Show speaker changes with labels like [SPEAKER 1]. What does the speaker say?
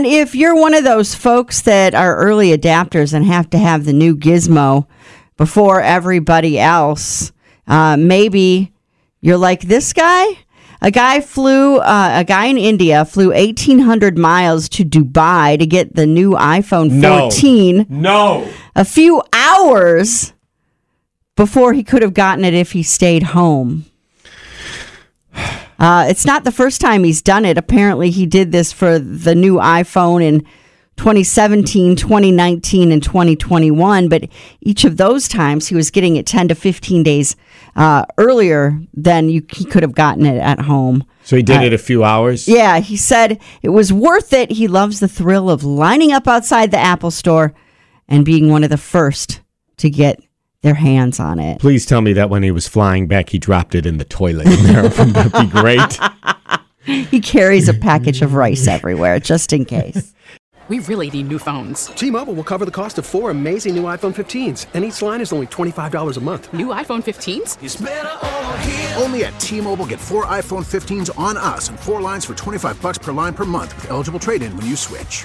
[SPEAKER 1] And if you're one of those folks that are early adapters and have to have the new gizmo before everybody else, uh, maybe you're like this guy. A guy flew, uh, a guy in India flew 1,800 miles to Dubai to get the new iPhone
[SPEAKER 2] No.
[SPEAKER 1] 14
[SPEAKER 2] No.
[SPEAKER 1] a few hours before he could have gotten it if he stayed home. Uh, it's not the first time he's done it. Apparently, he did this for the new iPhone in 2017, 2019, and 2021. But each of those times, he was getting it 10 to 15 days uh, earlier than you, he could have gotten it at home.
[SPEAKER 2] So he did it a few hours.
[SPEAKER 1] Yeah, he said it was worth it. He loves the thrill of lining up outside the Apple store and being one of the first to get their hands on it.
[SPEAKER 2] Please tell me that when he was flying back, he dropped it in the toilet. in there. That'd be great.
[SPEAKER 1] He carries a package of rice everywhere just in case.
[SPEAKER 3] We really need new phones.
[SPEAKER 4] T-Mobile will cover the cost of four amazing new iPhone 15s, and each line is only $25 a month.
[SPEAKER 3] New iPhone 15s?
[SPEAKER 5] Only at T-Mobile get four iPhone 15s on us and four lines for 25 bucks per line per month with eligible trade-in when you switch.